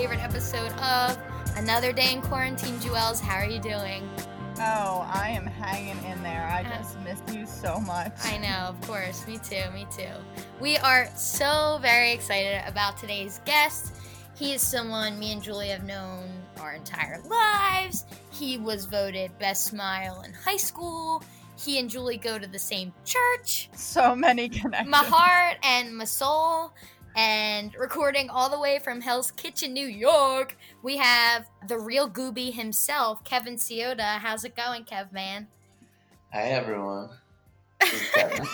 favorite episode of Another Day in Quarantine. Jewels, how are you doing? Oh, I am hanging in there. I Uh, just miss you so much. I know, of course. Me too, me too. We are so very excited about today's guest. He is someone me and Julie have known our entire lives. He was voted best smile in high school. He and Julie go to the same church. So many connections. my heart and my soul and recording all the way from Hell's Kitchen, New York. We have the real Gooby himself, Kevin Ciota. How's it going, Kev man? Hi everyone. This is Kevin.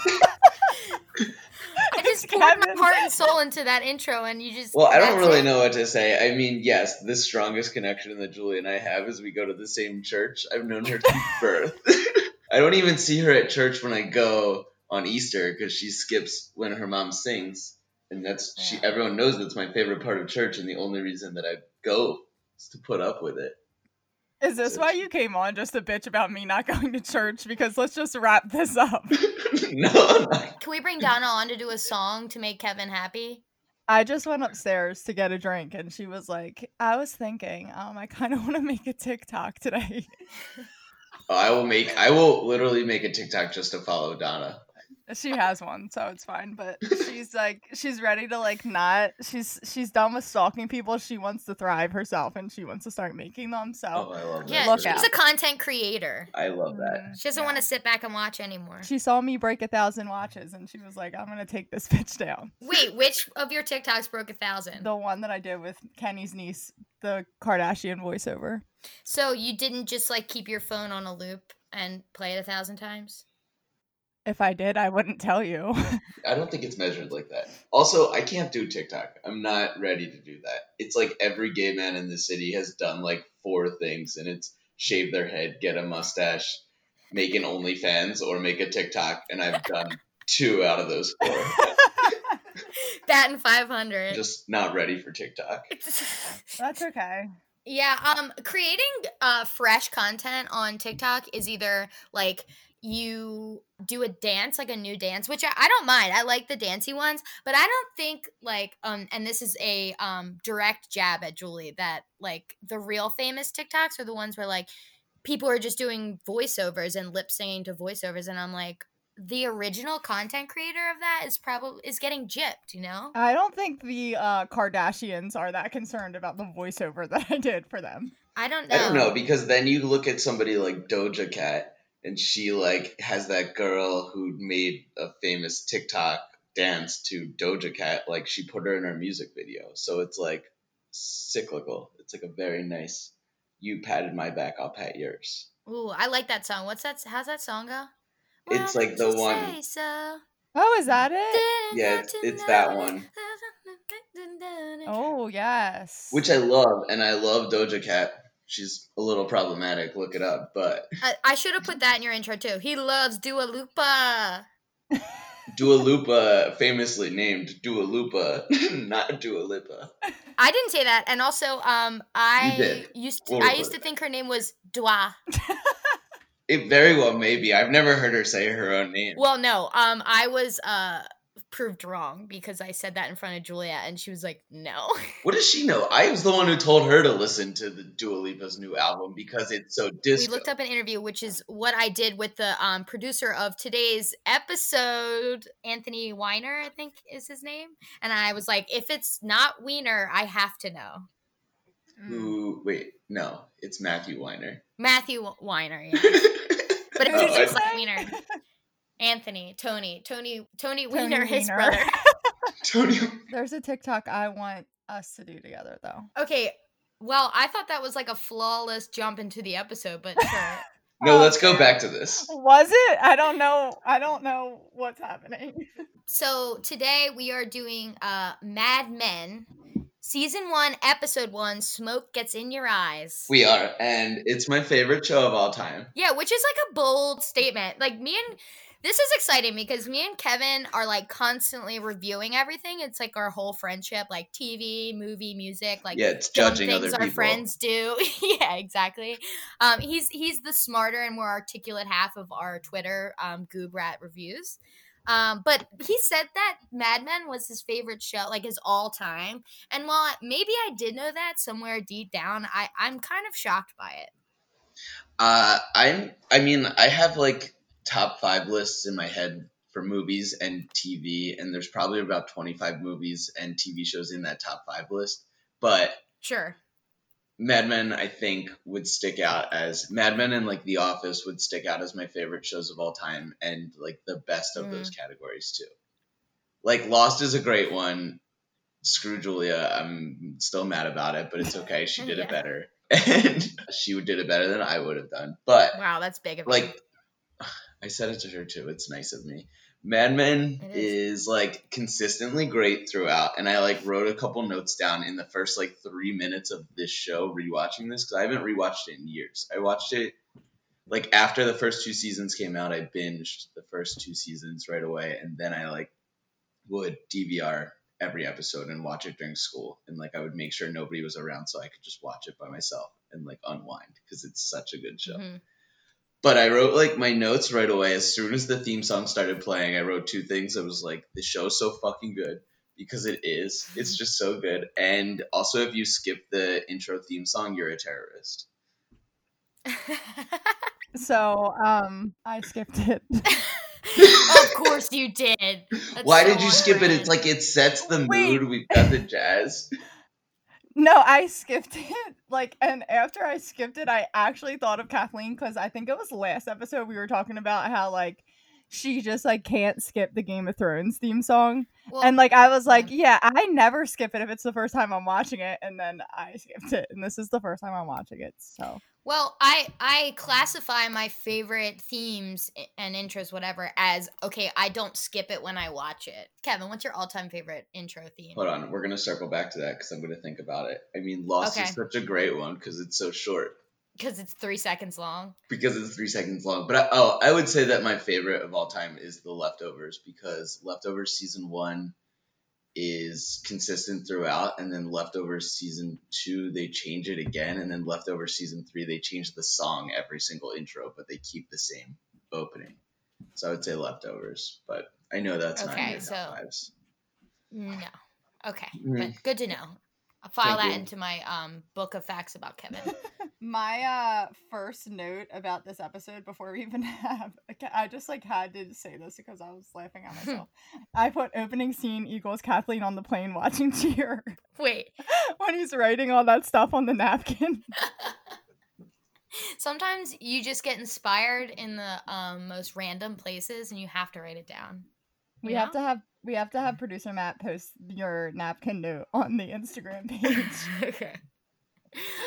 I just poured my heart and soul into that intro and you just well, I don't really it. know what to say. I mean, yes, the strongest connection that Julie and I have is we go to the same church. I've known her since birth. I don't even see her at church when I go on Easter because she skips when her mom sings, and that's she. Everyone knows that's my favorite part of church, and the only reason that I go is to put up with it. Is this why you came on just to bitch about me not going to church? Because let's just wrap this up. no, Can we bring Donna on to do a song to make Kevin happy? I just went upstairs to get a drink and she was like, I was thinking, um, I kind of want to make a TikTok today. I will make. I will literally make a TikTok just to follow Donna. She has one, so it's fine. But she's like, she's ready to like not. She's she's done with stalking people. She wants to thrive herself and she wants to start making them. So Oh, I love that. Yeah, Look she's out. a content creator. I love that. mm, She doesn't yeah. want to sit back and watch anymore. She saw me break a thousand watches and she was like, I'm gonna take this bitch down. Wait, which of your TikToks broke a thousand? The one that I did with Kenny's niece, the Kardashian voiceover. So you didn't just like keep your phone on a loop and play it a thousand times? If I did, I wouldn't tell you. I don't think it's measured like that. Also, I can't do TikTok. I'm not ready to do that. It's like every gay man in the city has done like four things, and it's shave their head, get a mustache, make an OnlyFans, or make a TikTok, and I've done two out of those four. That and 500. Just not ready for TikTok. That's okay. yeah, um creating uh fresh content on TikTok is either like you do a dance like a new dance which I, I don't mind. I like the dancey ones but i don't think like um and this is a um direct jab at julie that like the real famous tiktoks are the ones where like people are just doing voiceovers and lip singing to voiceovers and i'm like the original content creator of that is probably is getting gypped you know? I don't think the uh, Kardashians are that concerned about the voiceover that I did for them. i don't know I don't know. because then you look at somebody like Doja Cat, and she like has that girl who made a famous TikTok dance to Doja Cat. Like she put her in her music video, so it's like cyclical. It's like a very nice. You patted my back, I'll pat yours. Ooh, I like that song. What's that? How's that song go? It's like the one- say so? Oh, is that it? Yeah, it's- it's that know one. Oh, yes. Which I love, and I love Doja Cat. She's a little problematic. Look it up, but I, I should have put that in your intro too. He loves Dua Lipa. Dua Lipa, famously named Dua Lipa, not Dua Lipa. I didn't say that, and also, um, I used to, We'll I used to think her name was Dua. It very well may be. I've never heard her say her own name. Well, no, um, I was uh proved wrong because I said that in front of Julia, and she was like, "No." What does she know? I was the one who told her to listen to the Dua Lipa's new album because it's so disco. we looked up an interview, which is what I did with the um, producer of today's episode, Anthony Weiner, I think is his name. And I was like, if it's not Weiner, I have to know. Who? Wait, no, it's Matthew Weiner. Matthew Weiner, yeah. But if Oh, you I- just like Weiner, Anthony, Tony, Tony, Tony Weiner, his Weiner. brother. Tony. There's a TikTok I want us to do together, though. Okay, well, I thought that was like a flawless jump into the episode, but sure. No, Oh, let's go back to this. Was it? I don't know. I don't know what's happening. So today we are doing uh Mad Men, season one, episode one. Smoke gets in your eyes. We are, and it's my favorite show of all time. yeah, which is like a bold statement. Like me and this is exciting because me and Kevin are like constantly reviewing everything. It's like our whole friendship, like TV, movie, music, like yeah, it's judging things other our people. friends do. yeah, exactly. Um, he's he's the smarter and more articulate half of our Twitter um, Goob Rat reviews. Um, but he said that Mad Men was his favorite show, like his all time. And while maybe I did know that somewhere deep down, I I'm kind of shocked by it. Uh, I'm. I mean, I have like top five lists in my head for movies and TV, and there's probably about 25 movies and TV shows in that top five list. But Sure. Mad Men, I think, would stick out as Mad Men and like The Office would stick out as my favorite shows of all time, and like the best of those mm. categories too. Like Lost is a great one. Screw Julia, I'm still mad about it, but it's okay. She did Yeah. it better, and she did it better than I would have done. But Wow, that's big like I said it to her too. It's nice of me. Mad Men is. is. like consistently great throughout, and I like wrote a couple notes down in the first like three minutes of this show rewatching this because I haven't rewatched it in years. I watched it like after the first two seasons came out. I binged the first two seasons right away, and then I like would DVR every episode and watch it during school, and like I would make sure nobody was around so I could just watch it by myself and like unwind because it's such a good show. Mhm. But I wrote like my notes right away. As soon as the theme song started playing, I wrote two things. I was like, the show's so fucking good because it is. It's just so good. And also, if you skip the intro theme song, you're a terrorist. So, um, I skipped it. of course you did. That's Why so did you on skip it? It's like it sets the Wait. mood. We've got the jazz. No, I skipped it. Like, and after I skipped it, I actually thought of Kathleen because I think it was last episode we were talking about how like she just like can't skip the Game of Thrones theme song, Well, and like I was like, yeah, I never skip it if it's the first time I'm watching it, and then I skipped it, and this is the first time I'm watching it, so Well, I I classify my favorite themes and intros, whatever, as okay. I don't skip it when I watch it. Kevin, what's your all-time favorite intro theme? Hold on, we're gonna circle back to that because I'm gonna think about it. I mean, Lost Okay. is such a great one because it's so short. Because it's three seconds long. because it's three seconds long. But I, oh, I would say that my favorite of all time is The Leftovers because Leftovers season one is consistent throughout, and then Leftovers season two they change it again, and then Leftovers season three they change the song every single intro, but they keep the same opening. So I would say Leftovers, but I know that's not in Okay, your top so- fives. No. Okay, Mm. but good to know. I'll file Thank that you. into my um book of facts about Kevin. my uh first note about this episode before we even have, I just like had to say this because I was laughing at myself. I put opening scene equals Kathleen on the plane watching cheer Wait, when he's writing all that stuff on the napkin. sometimes you just get inspired in the um most random places, and you have to write it down. We you have to have we have to have producer Matt post your napkin note on the Instagram page. okay.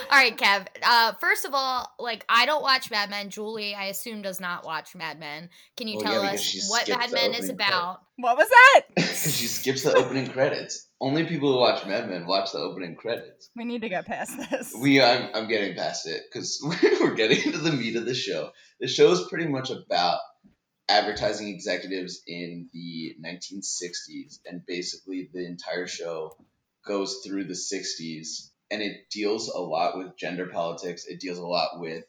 All right, Kev. Uh, first of all, like I don't watch Mad Men. Julie, I assume, does not watch Mad Men. Can you Well, tell yeah, us what Mad Men is opening credit. about? what was that? she skips the opening credits. Only people who watch Mad Men watch the opening credits. We need to get past this. We, I'm, I'm getting past it because we're getting into the meat of the show. The show is pretty much about advertising executives in the 1960s, and basically the entire show goes through the 60s, and it deals a lot with gender politics. It deals a lot with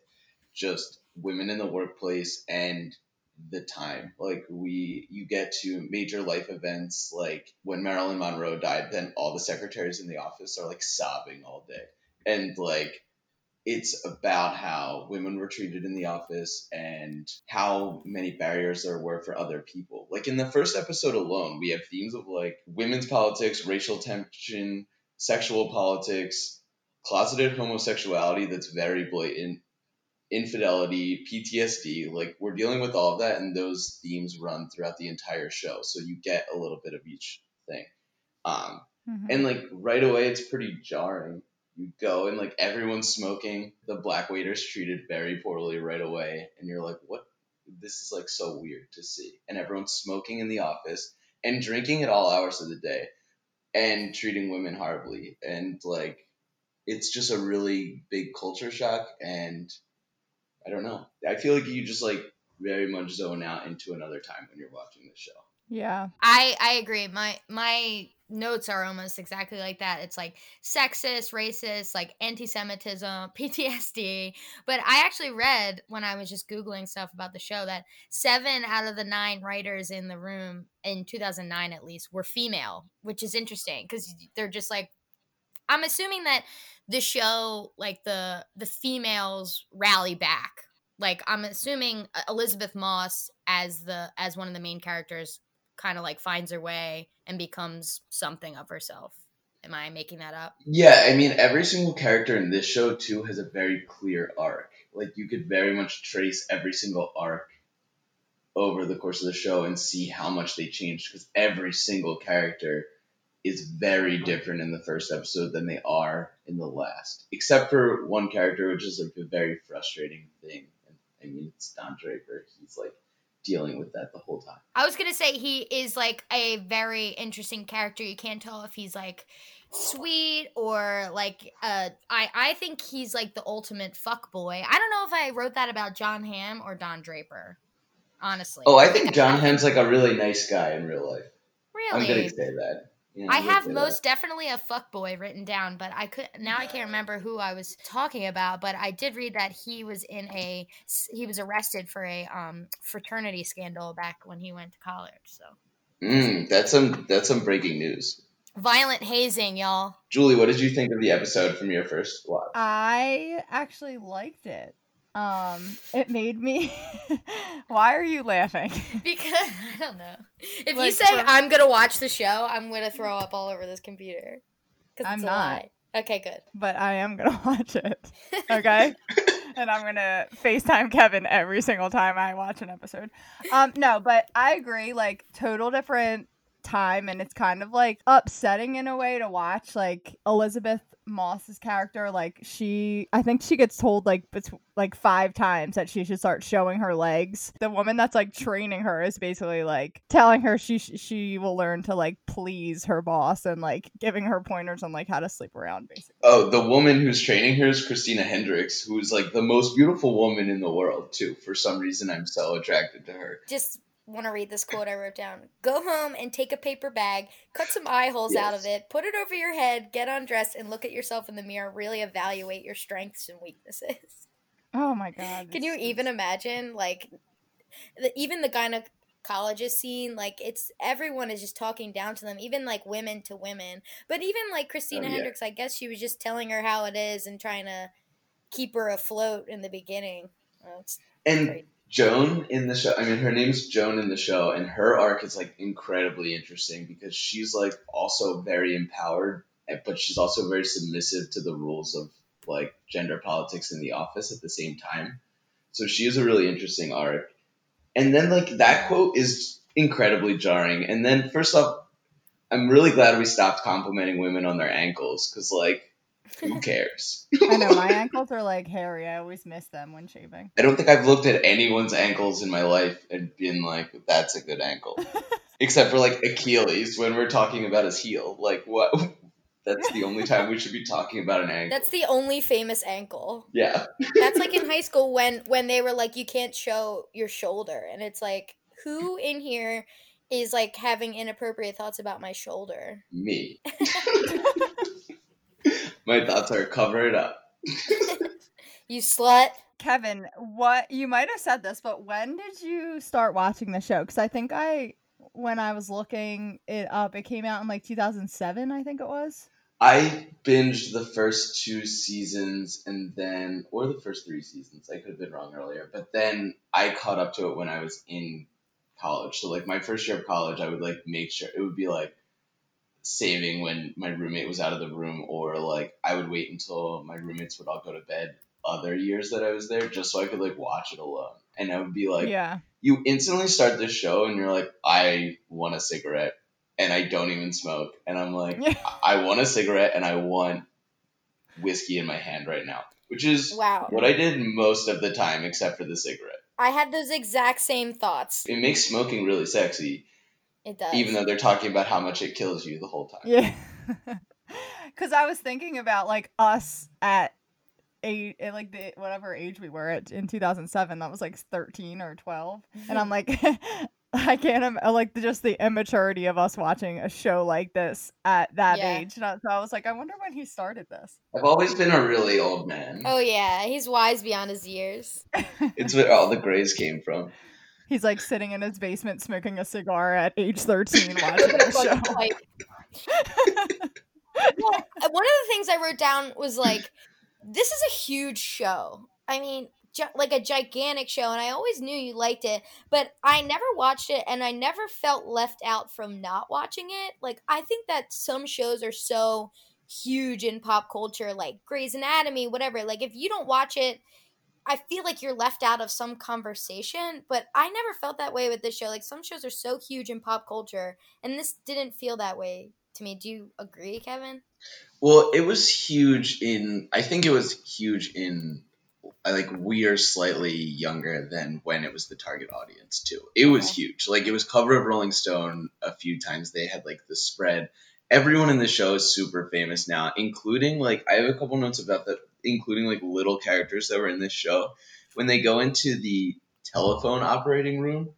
just women in the workplace and the time. Like we, you get to major life events, like when Marilyn Monroe died. Then all the secretaries in the office are like sobbing all day, and like it's about how women were treated in the office and how many barriers there were for other people. Like in the first episode alone, we have themes of like women's politics, racial tension, sexual politics, closeted homosexuality that's very blatant, infidelity, PTSD. Like we're dealing with all of that, and those themes run throughout the entire show. So you get a little bit of each thing. Um, Mhm. and like right away, it's pretty jarring. You go and like everyone's smoking. The black waiter's treated very poorly right away, and you're like, what? This is like so weird to see. And everyone's smoking in the office and drinking at all hours of the day, and treating women horribly. And like, it's just a really big culture shock. And I don't know. I feel like you just like very much zone out into another time when you're watching this show. Yeah. I I agree. My my notes are almost exactly like that. It's like sexist, racist, like anti-Semitism, PTSD. But I actually read when I was just googling stuff about the show that seven out of the nine writers in the room in 2009 at least were female, which is interesting because they're just like. I'm assuming that the show, like the the females rally back. Like I'm assuming Elisabeth Moss as the as one of the main characters kind of like finds her way and becomes something of herself. Am I making that up? Yeah, I mean, every single character in this show too has a very clear arc. Like you could very much trace every single arc over the course of the show and see how much they changed because every single character is very different in the first episode than they are in the last, except for one character, which is like a very frustrating thing. I mean, it's Don Draper. He's like dealing with that the whole time. I was gonna say he is like a very interesting character. You can't tell if he's like sweet or like uh I I think he's like the ultimate fuck boy. I don't know if I wrote that about Jon Hamm or Don Draper. Honestly. Oh, I think Jon Hamm's like a really nice guy in real life. Really? I'm gonna say that. Yeah, I I'm have say most definitely a fuck boy written down, but I could now I can't remember who I was talking about, but I did read that he was in a he was arrested for a um fraternity scandal back when he went to college. So. Mm, that's some that's some breaking news. violent hazing, y'all. Julie, what did you think of the episode from your first watch? I actually liked it. Um, it made me. Why are you laughing? Because I don't know. If you say for- I'm gonna watch the show, I'm gonna throw up all over this computer. 'Cause I'm not. Okay, good. But I am gonna watch it. Okay. and I'm gonna FaceTime Kevin every single time I watch an episode. Um, no, but I agree. Like total different time, and it's kind of like upsetting in a way to watch. Like Elisabeth Moss's character, like she, I think she gets told like bet- like five times that she should start showing her legs. The woman that's like training her is basically like telling her she sh- she will learn to like please her boss and like giving her pointers on like how to sleep around, basically. Oh, the woman who's training her is Christina Hendricks, who's like the most beautiful woman in the world too. For some reason, I'm so attracted to her. Just want to read this quote I wrote down. Go home and take a paper bag, cut some eye holes out of it, put it over your head, get undressed, and look at yourself in the mirror. Really evaluate your strengths and weaknesses. Oh my god. Can you it's- even imagine, like, the, even the gynecologist scene? Like, it's everyone is just talking down to them, even like women to women. But even like Christina Oh, yeah. Hendricks, I guess she was just telling her how it is and trying to keep her afloat in the beginning. Oh, it's And great. Joan in the show, I mean, her name's Joan in the show, and her arc is like incredibly interesting because she's like also very empowered, but she's also very submissive to the rules of like gender politics in the office at the same time. So she is a really interesting arc. And then like that quote is incredibly jarring. And then first off, I'm really glad we stopped complimenting women on their ankles because like who cares? I know my ankles are like hairy. I always miss them when shaving. I don't think I've looked at anyone's ankles in my life and been like, that's a good ankle. Except for like Achilles when we're talking about his heel. Like what that's the only time we should be talking about an ankle. That's the only famous ankle. yeah. That's like in high school when when they were like you can't show your shoulder and it's like who in here is like having inappropriate thoughts about my shoulder? Me. my thoughts are covered up. You slut. Kevin, what you might have said this, but when did you start watching the show? Because I think I, when I was looking it up, it came out in like 2007. I think it was. I binged the first two seasons and then, or the first three seasons. I could have been wrong earlier, but then I caught up to it when I was in college. So like my first year of college, I would like make sure it would be like saving when my roommate was out of the room, or like I would wait until my roommates would all go to bed. Other years that I was there, just so I could like watch it alone, and I would be like, yeah. you instantly start this show and you're like, I want a cigarette and I don't even smoke. And I'm like, Yeah. I want a cigarette and I want whiskey in my hand right now, which is Wow. what I did most of the time except for the cigarette. I had those exact same thoughts. It makes smoking really sexy, It does. even though they're talking about how much it kills you the whole time. Yeah. Because I was thinking about like us at eight, at, like the whatever age we were at in 2007. That was like 13 or 12, and I'm like, I can't Im- uh, like just the immaturity of us watching a show like this at that Yeah. age. And I- so I was like, I wonder when he started this. I've always been a really old man. Oh yeah, he's wise beyond his years. It's where all the grays came from. He's like sitting in his basement smoking a cigar at age 13 watching the show. Like, well, uh, one of the things I wrote down was like, this is a huge show. I mean, gi- like a gigantic show, and I always knew you liked it, but I never watched it, and I never felt left out from not watching it. Like, I think that some shows are so huge in pop culture, like Grey's Anatomy, whatever. Like, if you don't watch it, I feel like you're left out of some conversation, but I never felt that way with this show. Like some shows are so huge in pop culture, and this didn't feel that way to me. Do you agree, Kevin? Well, it was huge in. I think it was huge in. I Like we are slightly younger than when it was the target audience too. It was Okay. huge. Like it was cover of Rolling Stone a few times. They had like the spread. Everyone in the show is super famous now, including like I have a couple notes about that, including like little characters that were in this show. When they go into the telephone operating room,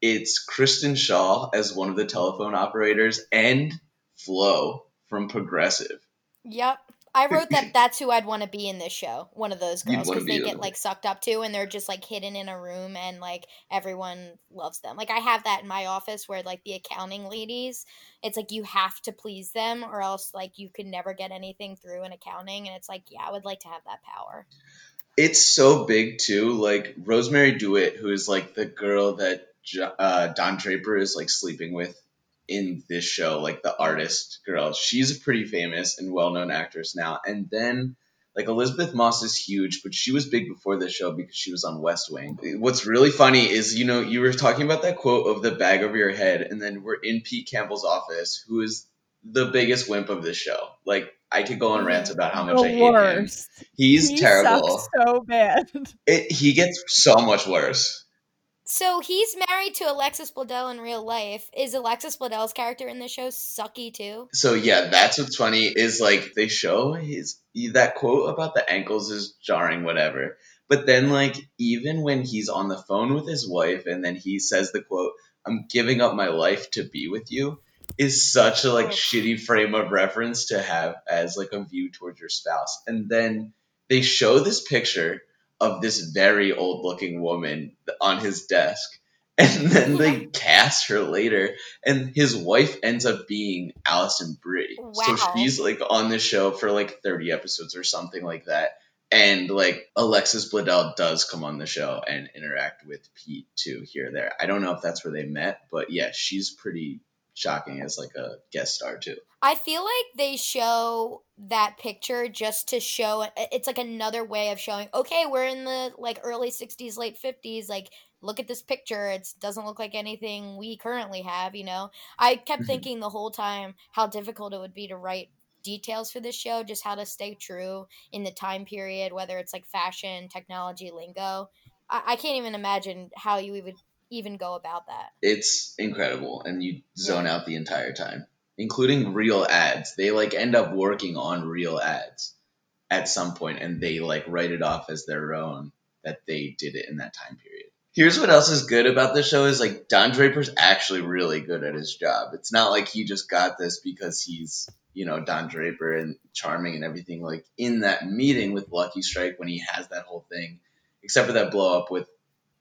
it's Kristen Shaw as one of the telephone operators and Flo from Progressive. Yep. I wrote that that's who I'd want to be in this show. One of those girls because they get like sucked up to and they're just like hidden in a room and like everyone loves them. Like I have that in my office where like the accounting ladies, it's like you have to please them or else like you could never get anything through in accounting and it's like yeah, I would like to have that power. It's so big too. Like Rosemarie DeWitt, who is like the girl that uh, Don Draper is like sleeping with in this show, like the artist girl. She's a pretty famous and well-known actress now. And then like Elisabeth Moss is huge, but she was big before this show because she was on West Wing. What's really funny is you know you were talking about that quote of the bag over your head, and then we're in Pete Campbell's office, who is the biggest wimp of this show. Like I could go on rants about how much I the hate him. He's he terrible. so bad. It, he gets so much worse. So he's married to Alexis Bledel in real life. Is Alexis Bledel's character in the show sucky too? So yeah, that's what's funny is like they show his that quote about the ankles is jarring, whatever. But then like even when he's on the phone with his wife and then he says the quote, "I'm giving up my life to be with you," is such a like Oh. shitty frame of reference to have as like a view towards your spouse. And then they show this picture of this very old looking woman on his desk. And then they cast her later and his wife ends up being Alison Brie. So she's like on the show for like 30 episodes or something like that. And like Alexis Bledel does come on the show and interact with Pete too here or there. I don't know if that's where they met, but yeah, she's pretty shocking as like a guest star too. I feel like they show that picture just to show it's like another way of showing okay, we're in the like early 60s, late 50s, like look at this picture. It doesn't look like anything we currently have, you know. I kept Mhm. thinking the whole time how difficult it would be to write details for this show, just how to stay true in the time period, whether it's like fashion, technology, lingo. I, I can't even imagine how you would even go about that. It's incredible and you zone out the entire time, including real ads. They like end up working on real ads at some point and they like write it off as their own that they did it in that time period. Here's what else is good about this show is like Don Draper's actually really good at his job. It's not like he just got this because he's, you know, Don Draper and charming and everything. Like in that meeting with Lucky Strike when he has that whole thing, except for that blow up with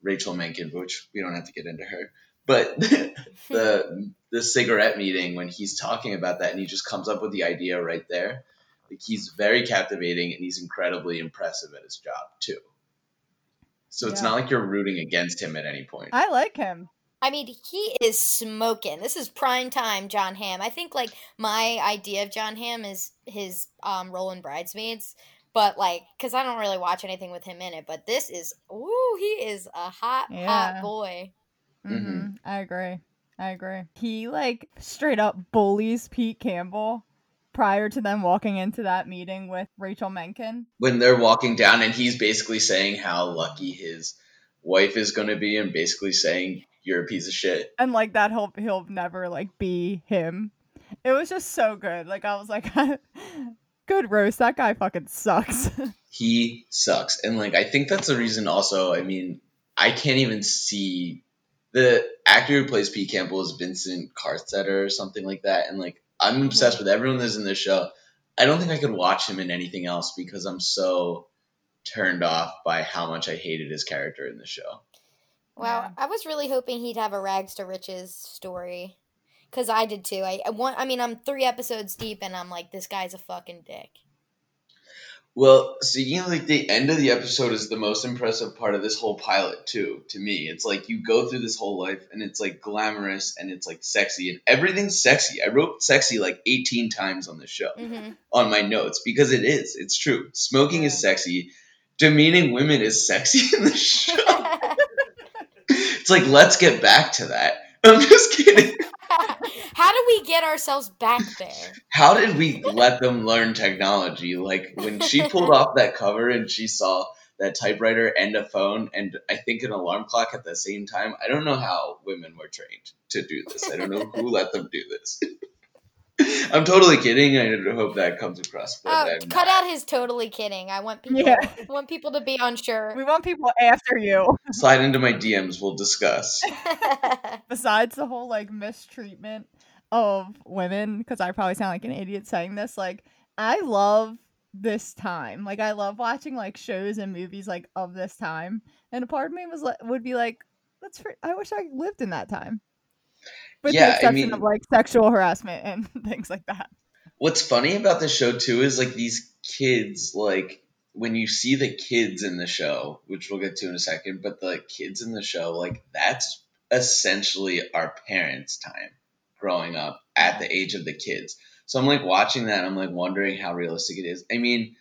Rachel Menken, which we don't have to get into her. But the the cigarette meeting when he's talking about that and he just comes up with the idea right there. Like he's very captivating and he's incredibly impressive at his job too. So it's Yeah. not like you're rooting against him at any point. I like him. I mean, he is smoking. This is prime time Jon Hamm. I think like my idea of Jon Hamm is his um role in Bridesmaids, but like cuz I don't really watch anything with him in it, but this is ooh, he is a hot Yeah. hot boy. hmm Mhm. I agree. I agree. He like straight up bullies Pete Campbell prior to them walking into that meeting with Rachel Menken. when they're walking down and he's basically saying how lucky his wife is going to be and basically saying you're a piece of shit. And like that he'll he'll never like be him. It was just so good. Like I was like good roast. That guy fucking sucks. He sucks. And like I think that's the reason also, I mean, I can't even see the actor who plays Pete Campbell is Vincent Carstetter or something like that, and like I'm mm-hmm. obsessed with everyone that's in this show. I don't think I could watch him in anything else because I'm so turned off by how much I hated his character in the show. Wow, I was really hoping he'd have a rags to riches story, because I did too. I, I want. I mean, I'm three episodes deep, and I'm like, this guy's a fucking dick. Well, so you know, like the end of the episode is the most impressive part of this whole pilot too. To me, it's like you go through this whole life, and it's like glamorous and it's like sexy, and everything's sexy. I wrote sexy like 18 times on the show hmm on my notes because it is. It's true. Smoking is sexy. Demeaning women is sexy in the show. it's like let's get back to that. I'm just kidding. How do we get ourselves back there? How did we let them learn technology? Like when she pulled off that cover and she saw that typewriter and a phone and I think an alarm clock at the same time. I don't know how women were trained to do this. I don't know who let them do this. I'm totally kidding. I hope that comes across. But Oh, cut not. out his totally kidding. I want people. Yeah. I want people to be unsure. We want people after you. Slide into my DMs. We'll discuss. Besides the whole like mistreatment of women, because I probably sound like an idiot saying this, like I love this time. Like I love watching like shows and movies like of this time. And a part of me was like would be like, that's fr- I wish I lived in that time. With Yeah, I the exception mean- of like sexual harassment and things like that. What's funny about the show too is like these kids, like when you see the kids in the show, which we'll get to in a second, but the kids in the show, like that's essentially our parents' time growing up at the age of the kids. So I'm like watching that, I'm like wondering how realistic it is. I mean,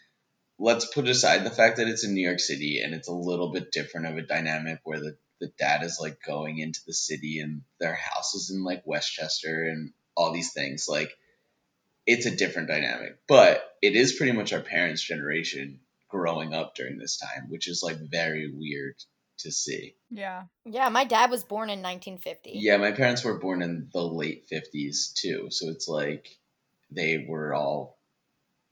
let's put aside the fact that it's in New York City and it's a little bit different of a dynamic where the, the dad is like going into the city and their house is in like Westchester and all these things. Like it's a different dynamic, but it is pretty much our parents' generation growing up during this time, which is like very weird to see. Yeah. yeah, my dad was born in 1950. Yeah, my parents were born in the late 50s too, so it's like they were all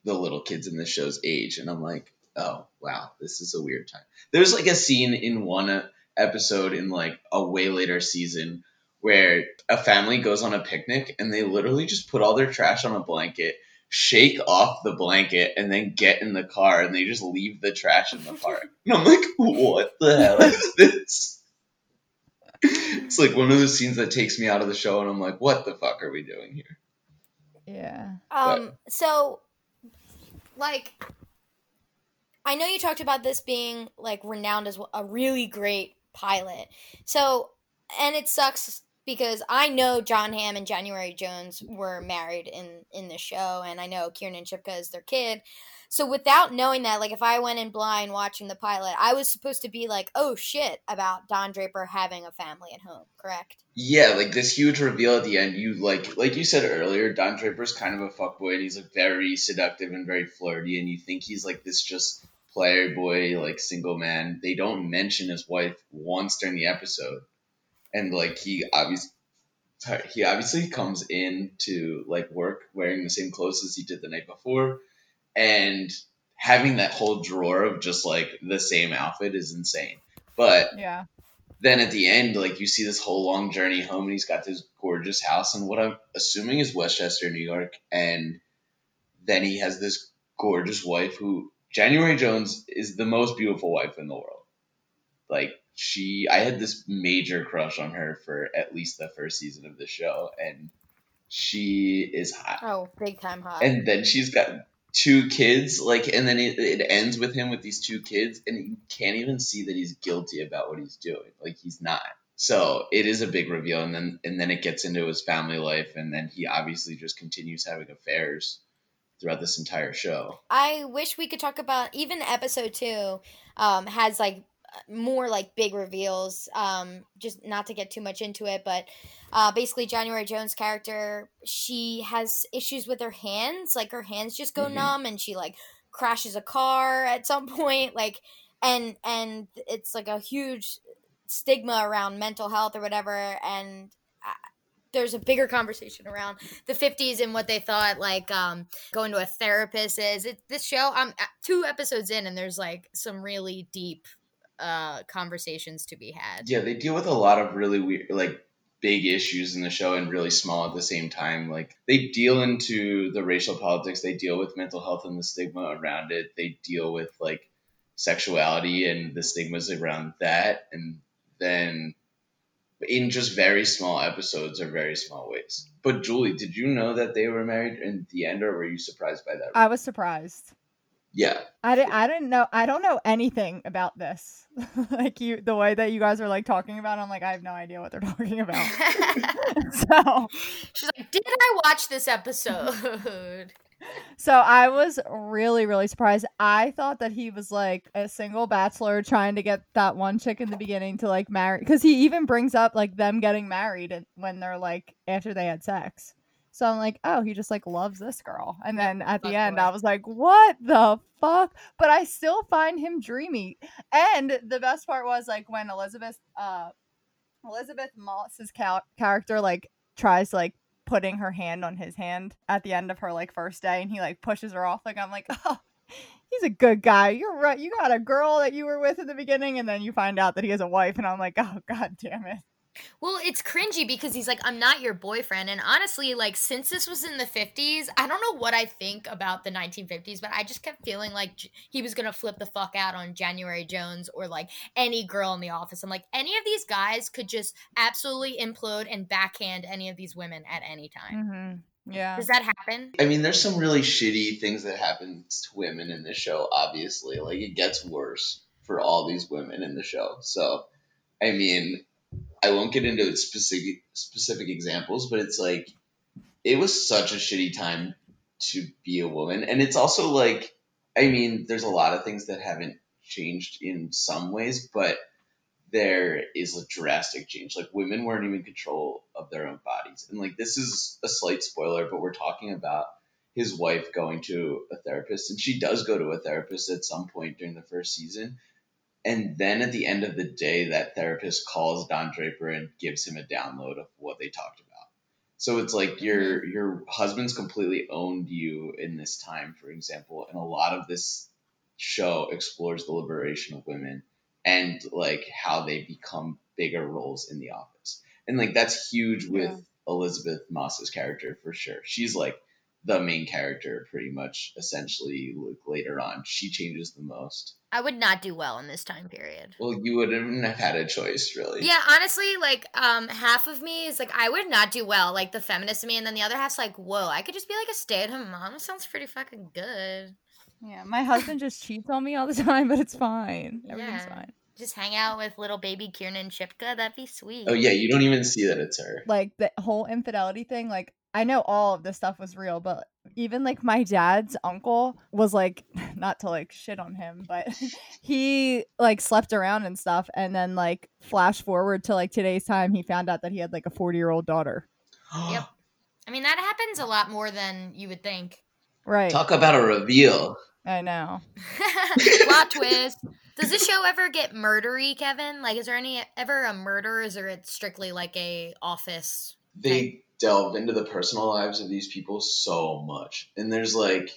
the little kids in the show's age, and I'm like, oh wow, this is a weird time. There's like a scene in one episode in like a way later season where a family goes on a picnic and they literally just put all their trash on a blanket, shake off the blanket, and then get in the car and they just leave the trash in the park. And I'm like, what the hell is this? It's like one of those scenes that takes me out of the show and I'm like, what the fuck are we doing here? Yeah. Um. So, like, I know you talked about this being like renowned as a really great pilot. So, and it sucks because I know Jon Hamm and January Jones were married in in the show, and I know Kiernan Shipka is their kid. So, without knowing that, like, if I went in blind watching the pilot, I was supposed to be like, "Oh shit!" about Don Draper having a family at home. Correct? Yeah, like this huge reveal at the end, you like like you said earlier, Don Draper's kind of a fuckboy and he's like very seductive and very flirty and you think he's like this just player boy, like single man. They don't mention his wife once during the episode. And like he obviously he obviously comes in to like work wearing the same clothes as he did the night before and having that whole drawer of just like the same outfit is insane. But Yeah. then at the end, like you see this whole long journey home, and he's got this gorgeous house, and what I'm assuming is Westchester, New York, and then he has this gorgeous wife who January Jones is the most beautiful wife in the world. Like she, I had this major crush on her for at least the first season of the show, and she is hot Oh, big time hot. and then she's got two kids like and then it, it ends with him with these two kids and you can't even see that he's guilty about what he's doing like he's not so it is a big reveal and then and then it gets into his family life and then he obviously just continues having affairs throughout this entire show I wish we could talk about even episode two um, has like more like big reveals. Um, just not to get too much into it, but uh, basically January Jones' character she has issues with her hands. Like her hands just go Mhm. numb, and she like crashes a car at some point. Like and and it's like a huge stigma around mental health or whatever. And uh, there's a bigger conversation around the 50s and what they thought like um going to a therapist is it this show i'm uh, two episodes in and there's like some really deep uh conversations to be had. Yeah, they deal with a lot of really weird, like big issues in the show and really small at the same time. Like they deal into the racial politics, they deal with mental health and the stigma around it. They deal with like sexuality and the stigmas around that, and then in just very small episodes or very small ways. But Julie, did you know that they were married in the end, or were you surprised by that? I was surprised. Yeah. I didn't. I didn't know. I don't know anything about this. like you, the way that you guys are like talking about, it, I'm like, I have no idea what they're talking about. so She's like, "Did I watch this episode?" So I was really, really surprised. I thought that he was like a single bachelor trying to get that one chick in the beginning to like marry, because he even brings up like them getting married and- when they're like after they had sex. So I'm like, oh, he just like loves this girl. And then at the end. I was like, what the fuck? But I still find him dreamy. And the best part was like when Elisabeth, uh, Elisabeth Moss's ca- character like tries to like putting her hand on his hand at the end of her like first day and he like pushes her off like i'm like oh he's a good guy. You're right. You got a girl that you were with in the beginning and then you find out that he has a wife and i'm like oh god damn it Well, it's cringy because he's like, I'm not your boyfriend. And honestly, like, since this was in the 50s, I don't know what I think about the 1950s, but I just kept feeling like he was going to flip the fuck out on January Jones or like any girl in the office. I'm like, any of these guys could just absolutely implode and backhand any of these women at any time. mm-hmm. yeah Does that happen? I mean, there's some really shitty things that happen to women in this show, obviously. Like, it gets worse for all these women in the show. So, I mean, I won't get into specific specific examples, but it's like it was such a shitty time to be a woman, and it's also like, I mean, there's a lot of things that haven't changed in some ways, but there is a drastic change. Like women weren't even control of their own bodies, and like this is a slight spoiler, but we're talking about his wife going to a therapist, and she does go to a therapist at some point during the first season. And then at the end of the day, that therapist calls Don Draper and gives him a download of what they talked about. So it's like your mm-hmm. your husband's completely owned you in this time, for example, and a lot of this show explores the liberation of women and like how they become bigger roles in the office. And like that's huge with Yeah. Elisabeth Moss's character for sure. She's like the main character pretty much essentially like, later on. She changes the most. I would not do well in this time period. Well, you wouldn't have had a choice really. Yeah, honestly, like um half of me is like I would not do well, like the feminist in me, and then the other half's like, whoa, I could just be like a stay at home mom. It sounds pretty fucking good. yeah my husband just cheats on me all the time but it's fine everything's Yeah. fine Just hang out with little baby Kiernan Shipka, that'd be sweet. Oh yeah, you don't even see that it's her. like the whole infidelity thing like i know all of this stuff was real but even like my dad's uncle was like not to like shit on him but he like slept around and stuff and then like flash forward to like today's time he found out that he had like a 40 year old daughter Yep. I mean, that happens a lot more than you would think. right Talk about a reveal. i know Plot twist. Does this show ever get murdery, Kevin? Like, is there any ever a murder, or is it strictly like a office? They delve into the personal lives of these people so much. And there's like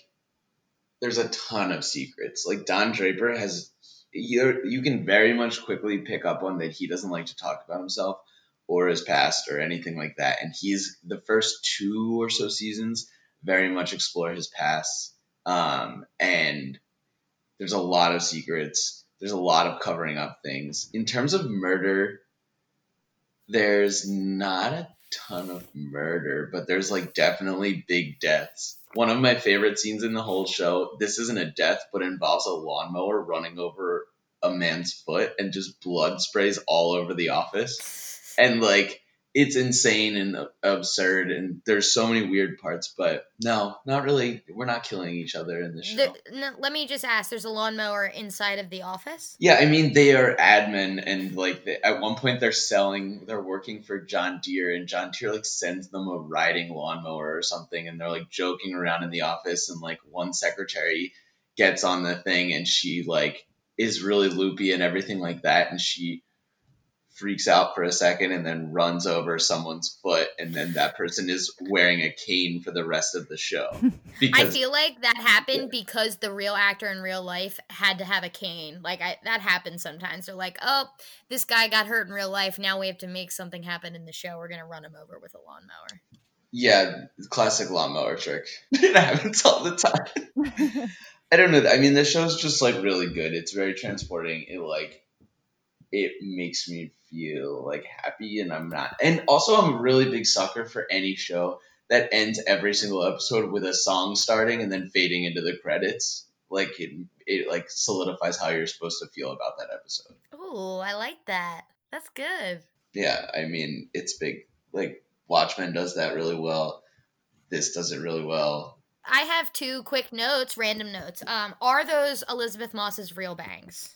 there's a ton of secrets. Like Don Draper has you you can very much quickly pick up on that he doesn't like to talk about himself or his past or anything like that. And he's the first two or so seasons very much explore his past. Um, and there's a lot of secrets. There's a lot of covering up things. In terms of murder, there's not a ton of murder, but there's like definitely big deaths. One of my favorite scenes in the whole show, this isn't a death, but involves a lawnmower running over a man's foot and just blood sprays all over the office. And like it's insane and absurd and there's so many weird parts, but no, not really. We're not killing each other in the show. The, no, let me just ask: There's a lawnmower inside of the office. Yeah, I mean they are admin, and like they, at one point they're selling, they're working for John Deere, and John Deere like sends them a riding lawnmower or something, and they're like joking around in the office, and like one secretary gets on the thing, and she like is really loopy and everything like that, and she freaks out for a second and then runs over someone's foot and then that person is wearing a cane for the rest of the show I feel like that happened because the real actor in real life had to have a cane. Like I, that happens sometimes. They're like, "Oh, this guy got hurt in real life. Now we have to make something happen in the show. We're gonna run him over with a lawnmower." yeah classic lawnmower trick it happens all the time I don't know. I mean, the show's just like really good. It's very transporting. It like it makes me feel like happy, and I'm not. And also, I'm a really big sucker for any show that ends every single episode with a song starting and then fading into the credits. Like it, it like solidifies how you're supposed to feel about that episode. Oh, I like that. That's good. Yeah, I mean, it's big. Like Watchmen does that really well. This does it really well. I have two quick notes, random notes. Um, are those Elisabeth Moss's real bangs?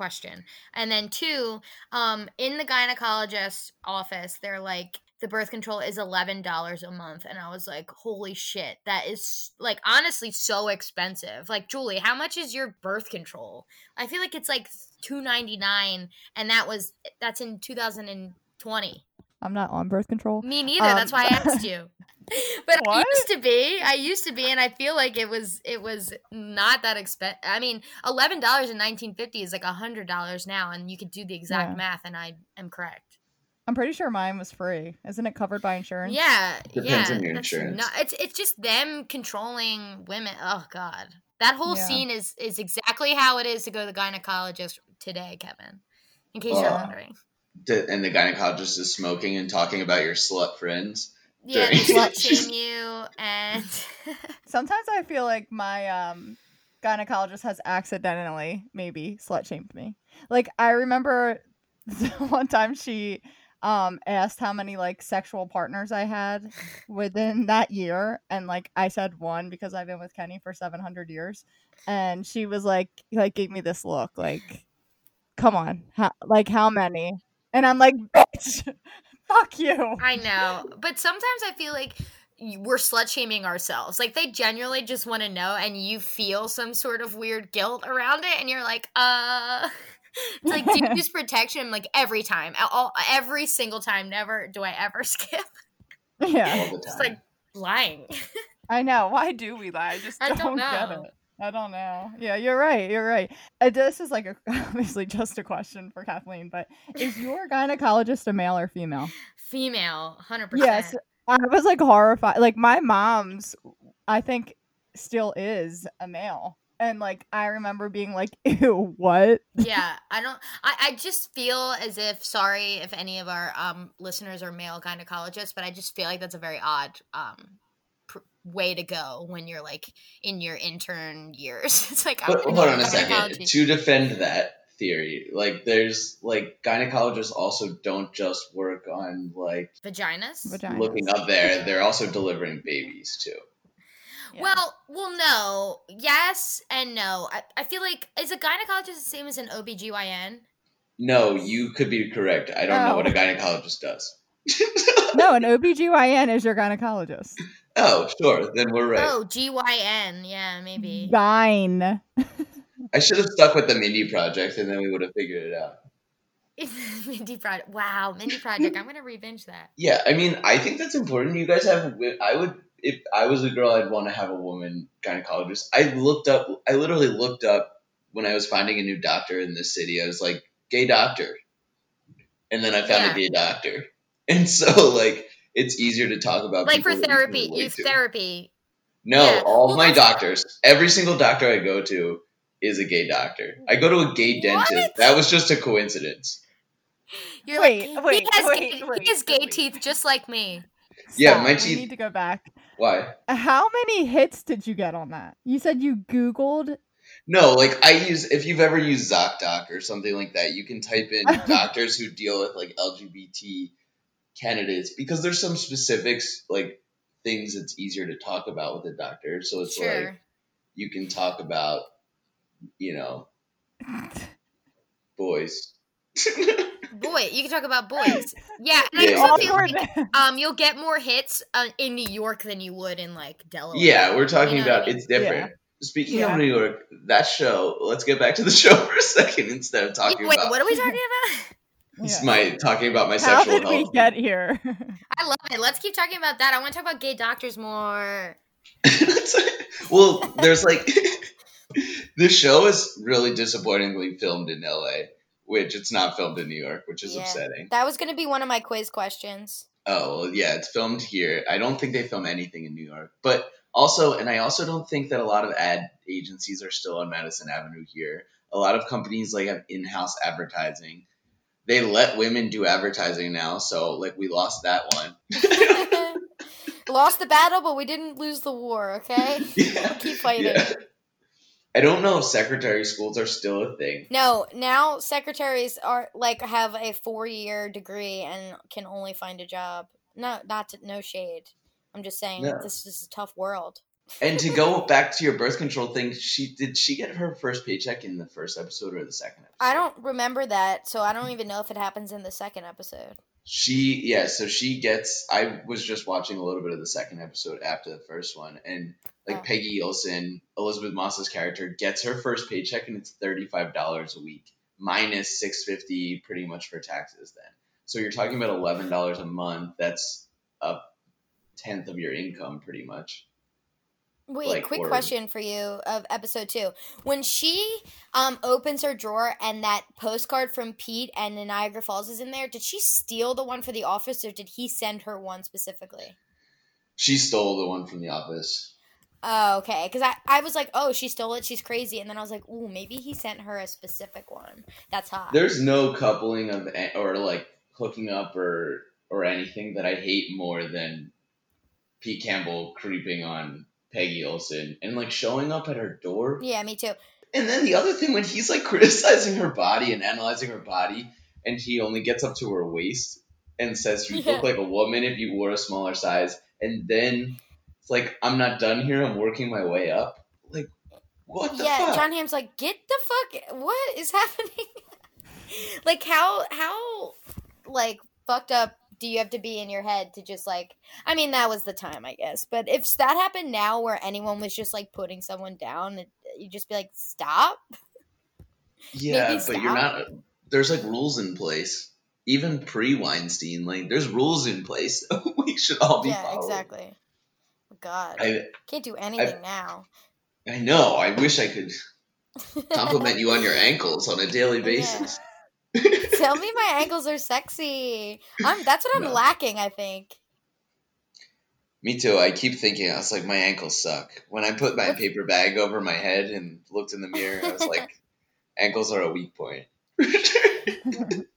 Question. And then two, um, in the gynecologist office, they're like, the birth control is eleven dollars a month, and I was like, holy shit, that is like honestly so expensive. Like, Julie, how much is your birth control? I feel like it's like two ninety nine, and that was that's in two thousand and twenty. I'm not on birth control. Me neither. Um, That's why I asked you. But I used to be. I used to be, and I feel like it was it was not that expensive. I mean, eleven dollars in nineteen fifty is like hundred dollars now, and you could do the exact Yeah. math, and I am correct. I'm pretty sure mine was free. Isn't it covered by insurance? Yeah, Depends yeah. on your insurance. not- it's it's just them controlling women. Oh God, that whole Yeah. scene is is exactly how it is to go to the gynecologist today, Kevin. In case you're wondering. The- And the gynecologist is smoking and talking about your slut friends. Yeah, they during- slut shame you, and Sometimes I feel like my um gynecologist has accidentally maybe slut shamed me. Like I remember one time she um asked how many like sexual partners I had within that year and like I said one because I've been with Kenny for 700 years and she was like like gave me this look like come on how, like how many and I'm like bitch fuck you I know, but sometimes I feel like we're slut shaming ourselves. Like they genuinely just want to know, and you feel some sort of weird guilt around it, and you're like, uh. It's like do you use protection like every time, all, every single time. Never do I ever skip. yeah all It's like lying. I know. Why do we lie? I just I don't, don't get know. I don't know. Yeah, you're right. You're right. Uh, this is like a, obviously just a question for Kathleen, but is your gynecologist a male or female? Female, hundred percent. Yes. I was like horrified. Like my mom's, I think, still is a male, and like I remember being like, "Ew, what?" Yeah, I don't. I, I just feel as if sorry if any of our um listeners are male gynecologists, but I just feel like that's a very odd um pr- way to go when you're like in your intern years. It's like I'm But hold on a second. To defend that theory, like there's like gynecologists also don't just work on like vaginas. Vaginas. looking up there. They're also delivering babies too. Yeah. Well, well, no, yes and no. I, I feel like is a gynecologist the same as an OBGYN? No, you could be correct. I don't know what a Oh. gynecologist does. No, an OBGYN is your gynecologist. Oh, sure. Then we're right. Oh, GYN, yeah, maybe. Gyne. I should have stuck with the Mindy Project, and then we would have figured it out. Mindy Project. Wow, Mindy Project. I'm gonna revenge that. Yeah, I mean, I think that's important. You guys have. I would, if I was a girl, I'd want to have a woman gynecologist. I looked up. I literally looked up when I was finding a new doctor in this city. I was like, gay doctor, and then I found Yeah. a gay doctor, and so like it's easier to talk about. Like for people you can therapy, relate youth to. therapy. No, Yeah. all Well, of my doctors, every single doctor I go to is a gay doctor. I go to a gay dentist. What? That was just a coincidence. You're Wait, like, wait, he has, wait, gay, wait, he has gay teeth just like me. Yeah, Stop. my We teeth- need to go back. Why? How many hits did you get on that? You said you Googled. No, like I use if you've ever used ZocDoc or something like that, you can type in doctors who deal with like LGBT candidates because there's some specifics like things it's easier to talk about with a doctor. So it's sure. like you can talk about, you know, boys. Boy, you can talk about boys. Yeah, and Yeah, I also feel like um you'll get more hits uh, in New York than you would in like Delaware. yeah, we're talking You know about I mean? it's different. Speaking Yeah. of New York, that show. Let's get back to the show for a second instead of talking Wait, about what are we talking about? It's Yeah. my talking about my How sexual did we get here? I love it. Let's keep talking about that. I want to talk about gay doctors more. well, there's like this show is really disappointingly filmed in LA, which it's not filmed in New York, which is Yeah. upsetting. That was going to be one of my quiz questions. Oh, well, yeah, it's filmed here. I don't think they film anything in New York. But also, and I also don't think that a lot of ad agencies are still on Madison Avenue here. A lot of companies like have in-house advertising. They let women do advertising now, so like we lost that one. Lost the battle, but we didn't lose the war, okay? yeah. Keep fighting. Yeah. I don't know if secretary schools are still a thing. No, now secretaries are like have a four year degree and can only find a job. No, not to, no shade. I'm just saying No. this is a tough world. And to go back to your birth control thing, she did she get her first paycheck in the first episode or the second episode? I don't remember that, so I don't even know if it happens in the second episode. She yeah, so she gets. I was just watching a little bit of the second episode after the first one, and like Oh. Peggy Olson, Elisabeth Moss's character, gets her first paycheck, and it's thirty five dollars a week minus six fifty pretty much for taxes. Then, so you're talking about eleven dollars a month. That's a tenth of your income, pretty much. Wait, Like, quick question for you of episode two. When she um opens her drawer and that postcard from Pete and the Niagara Falls is in there, did she steal the one for the office or did he send her one specifically? She stole the one from the office. Oh, okay. Because I, I was like, oh, she stole it. She's crazy. And then I was like, ooh, maybe he sent her a specific one. That's hot. There's no coupling of or like hooking up or or anything that I hate more than Pete Campbell creeping on Peggy Olson and like showing up at her door. yeah, me too. And then the other thing when he's like criticizing her body and analyzing her body and he only gets up to her waist and says you Yeah. look like a woman if you wore a smaller size and then it's like I'm not done here, I'm working my way up. Like what the yeah, fuck? Jon Hamm's like, get the fuck. What is happening? like, how, how, like, fucked up do you have to be in your head to just, like, I mean, that was the time, I guess. But if that happened now where anyone was just, like, putting someone down, it, you'd just be like, stop. Yeah, Maybe but you're not. There's like rules in place. Even pre Weinstein, like there's rules in place. we should all be yeah, following. exactly. God. I Can't do anything now. I know. I wish I could compliment you on your ankles on a daily Yeah. Tell me my ankles are sexy. I'm that's what I'm No. lacking, I think. Me too. I keep thinking. I was like, my ankles suck. When I put my paper bag over my head and looked in the mirror, I was like, ankles are a weak point.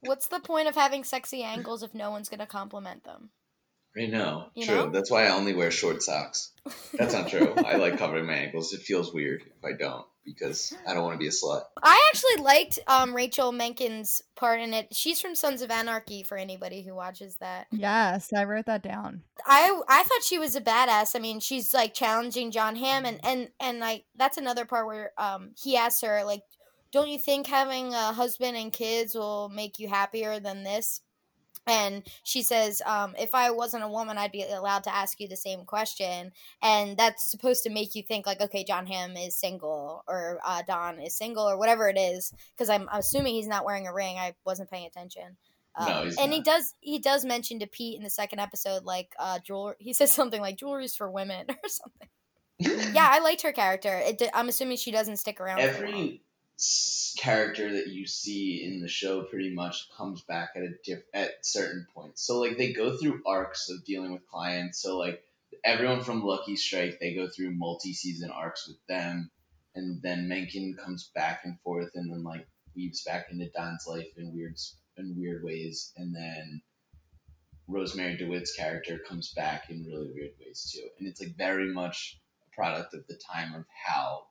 What's the point of having sexy ankles if no one's gonna compliment them? I know. You true. know? That's why I only wear short socks. That's not true. I like covering my ankles. It feels weird if I don't because I don't want to be a slut. I actually liked um, Rachel Menken's part in it. She's from Sons of Anarchy for anybody who watches that. yes, I wrote that down. I I thought she was a badass. I mean, she's like challenging Jon Hamm and and and like that's another part where um he asks her like, "Don't you think having a husband and kids will make you happier than this?" And she says, um, "If I wasn't a woman, I'd be allowed to ask you the same question." And that's supposed to make you think like, "Okay, Jon Hamm is single, or uh, Don is single, or whatever it is." Because I'm assuming he's not wearing a ring. I wasn't paying attention. Um, No, and he does he does mention to Pete in the second episode like uh jewelry he says something like jewelry's for women or something. Yeah, I liked her character. It I'm assuming she doesn't stick around. every character that you see in the show pretty much comes back at a diff- at certain points. So like they go through arcs of dealing with clients. So like everyone from Lucky Strike, they go through multi-season arcs with them, and then Menken comes back and forth, and then like weaves back into Don's life in weird in weird ways, and then Rosemarie DeWitt's character comes back in really weird ways too, and it's like very much a product of the time of how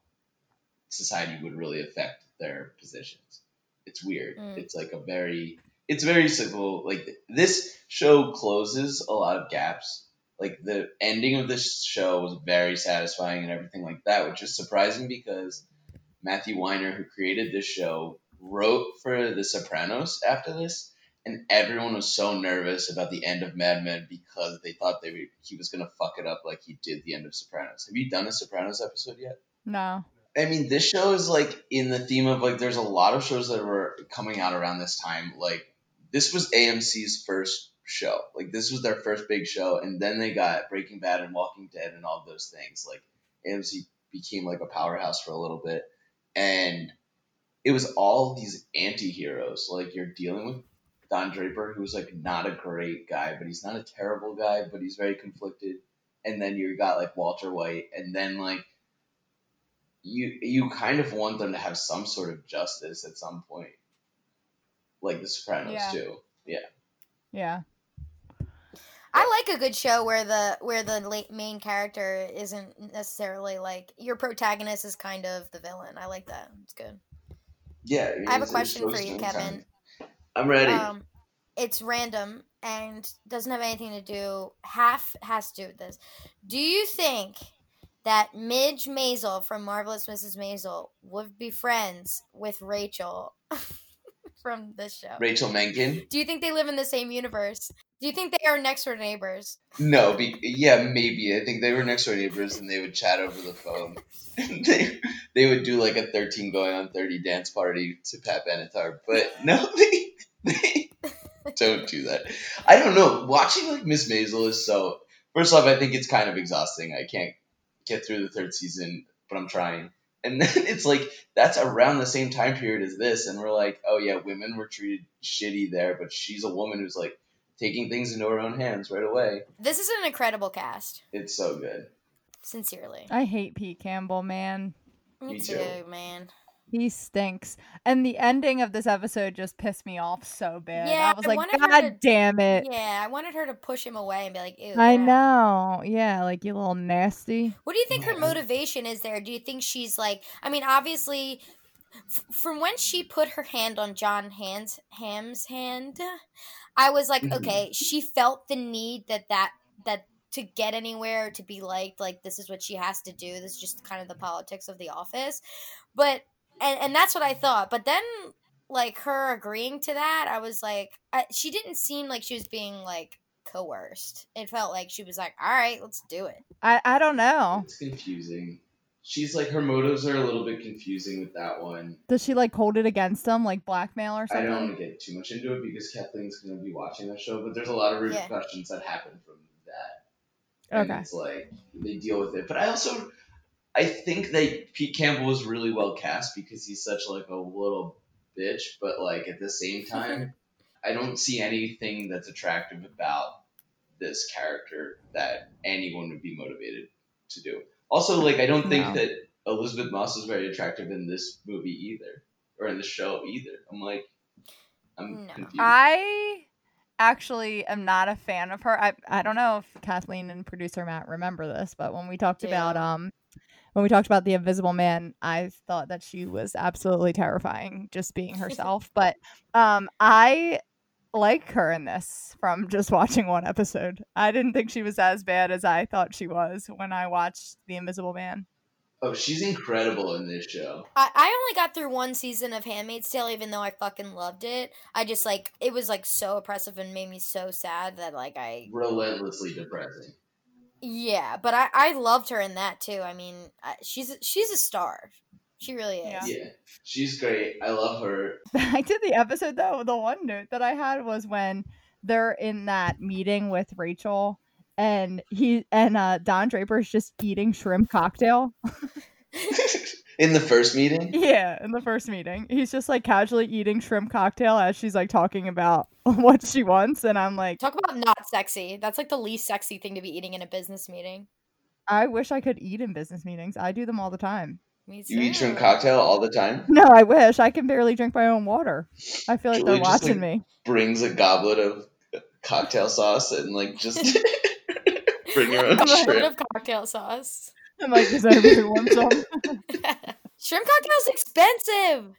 society would really affect their positions. It's weird. Mm. It's like a very it's very simple. Like this show closes a lot of gaps. Like the ending of this show was very satisfying and everything like that, which is surprising because Matthew Weiner, who created this show, wrote for The Sopranos after this, and everyone was so nervous about the end of Mad Men because they thought they were, he was gonna fuck it up like he did the end of Sopranos. Have you done a Sopranos episode yet? No. I mean, this show is like in the theme of like there's a lot of shows that were coming out around this time, like this was AMC's first show. Like this was their first big show, and then they got Breaking Bad and Walking Dead and all those things. Like AMC became like a powerhouse for a little bit, and it was all these anti-heroes. Like you're dealing with Don Draper, who's like not a great guy, but he's not a terrible guy, but he's very conflicted. And then you got like Walter White, and then like you you kind of want them to have some sort of justice at some point, like The Sopranos Yeah. too. Yeah, Yeah. I like a good show where the where the la- main character isn't necessarily like your protagonist is kind of the villain. I like that. It's good. yeah. I have a question for you, Kevin. time. I'm ready. Um, it's random and doesn't have anything to do. Half has to do with this. Do you think that Midge Maisel from Marvelous Mrs. Maisel would be friends with Rachel from this show? Rachel Menken. Do you think they live in the same universe? Do you think they are next door neighbors? No, be, yeah, maybe. I think they were next door neighbors and they would chat over the phone. they they would do like a thirteen going on thirty dance party to Pat Benatar, but no, they they don't do that. I don't know. Watching like Miss Maisel is so. First off, I think it's kind of exhausting. I can't get through the third season, but I'm trying. And then it's like that's around the same time period as this, and we're like, oh yeah, women were treated shitty there, but she's a woman who's like taking things into her own hands right away. This is an incredible cast. It's so good. Sincerely. I hate Pete Campbell, man. Me Me too, too. man. He stinks. And the ending of this episode just pissed me off so bad. Yeah, I was I like, God to- damn it. Yeah, I wanted her to push him away and be like, ew. I get know. Yeah, like you little nasty. What do you think her motivation is there? Do you think she's like, I mean, obviously, f- from when she put her hand on Jon Hand's, Hamm's hand, I was like, Mhm. okay, she felt the need that that, that, to get anywhere, to be liked, like this is what she has to do. This is just kind of the politics of the office. But, and, and that's what I thought. But then, like, her agreeing to that, I was like, I, she didn't seem like she was being, like, coerced. It felt like she was like, all right, let's do it. I, I don't know. It's confusing. She's like her motives are a little bit confusing with that one. Does she like hold it against him, like blackmail or something? I don't want to get too much into it because Kathleen's going to be watching that show, but there's a lot of Yeah. repercussions that happen from that. And Okay. It's like they deal with it, but I also I think that Pete Campbell was really well cast because he's such like a little bitch, but like at the same time, I don't see anything that's attractive about this character that anyone would be motivated to do. Also, like I don't think No. that Elisabeth Moss is very attractive in this movie either, or in the show either. I'm like, I'm No. confused. I actually am not a fan of her. I I don't know if Kathleen and producer Matt remember this, but when we talked about um when we talked about the Invisible Man, I thought that she was absolutely terrifying, just being herself. but um I like her in this from just watching one episode. I didn't think she was as bad as I thought she was when I watched The Invisible Man. oh, she's incredible in this show. I, I only got through one season of Handmaid's Tale, even though I fucking loved it. I just like it was like so oppressive and made me so sad that like I Relentlessly depressing. Yeah. But I I loved her in that too. I mean, she's she's a star. She really is. Yeah. Yeah, she's great. I love her. Back to the episode though, the one note that I had was when they're in that meeting with Rachel and he and uh Don Draper's just eating shrimp cocktail. in the first meeting. Yeah, in the first meeting. He's just like casually eating shrimp cocktail as she's like talking about what she wants and I'm like Talk about not sexy. That's like the least sexy thing to be eating in a business meeting. I wish I could eat in business meetings. I do them all the time. Me too. You eat shrimp cocktail all the time. No, I wish. I can barely drink my own water. I feel like Julie they're just, watching like, me. Brings a goblet of cocktail sauce and like just bring your own a bit shrimp. of cocktail sauce. I'm like, does anybody want some? Shrimp cocktail's expensive.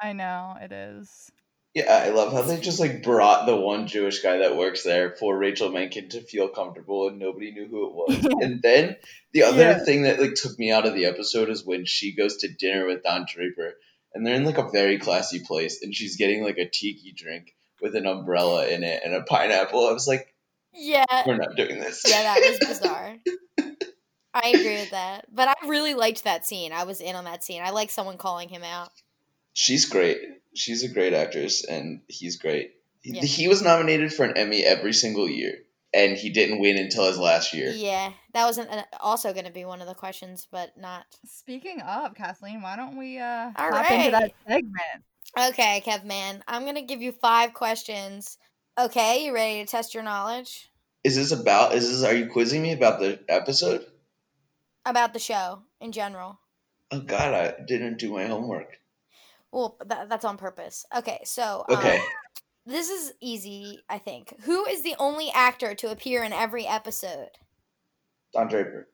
I know, it is. Yeah, I love how they just like brought the one Jewish guy that works there for Rachel Menken to feel comfortable, and nobody knew who it was. Yeah. And then the other Yeah. thing that like took me out of the episode is when she goes to dinner with Don Draper, and they're in like a very classy place, and she's getting like a tiki drink with an umbrella in it and a pineapple. I was like, Yeah. we're not doing this. Yeah, that was bizarre. I agree with that. But I really liked that scene. I was in on that scene. I like someone calling him out. She's great. She's a great actress, and he's great. Yeah. He was nominated for an Emmy every single year, and he didn't win until his last year. Yeah, that was an, also going to be one of the questions, but not. Speaking of Kathleen, why don't we uh All hop into that segment? Okay, Kev man, I'm going to give you five questions. Okay, you ready to test your knowledge Is this about? Is this? Are you quizzing me about the episode? About the show in general? Oh God, I didn't do my homework. Well, that, that's on purpose. Okay, so um, Okay, this is easy, I think. Who is the only actor to appear in every episode? Don Draper,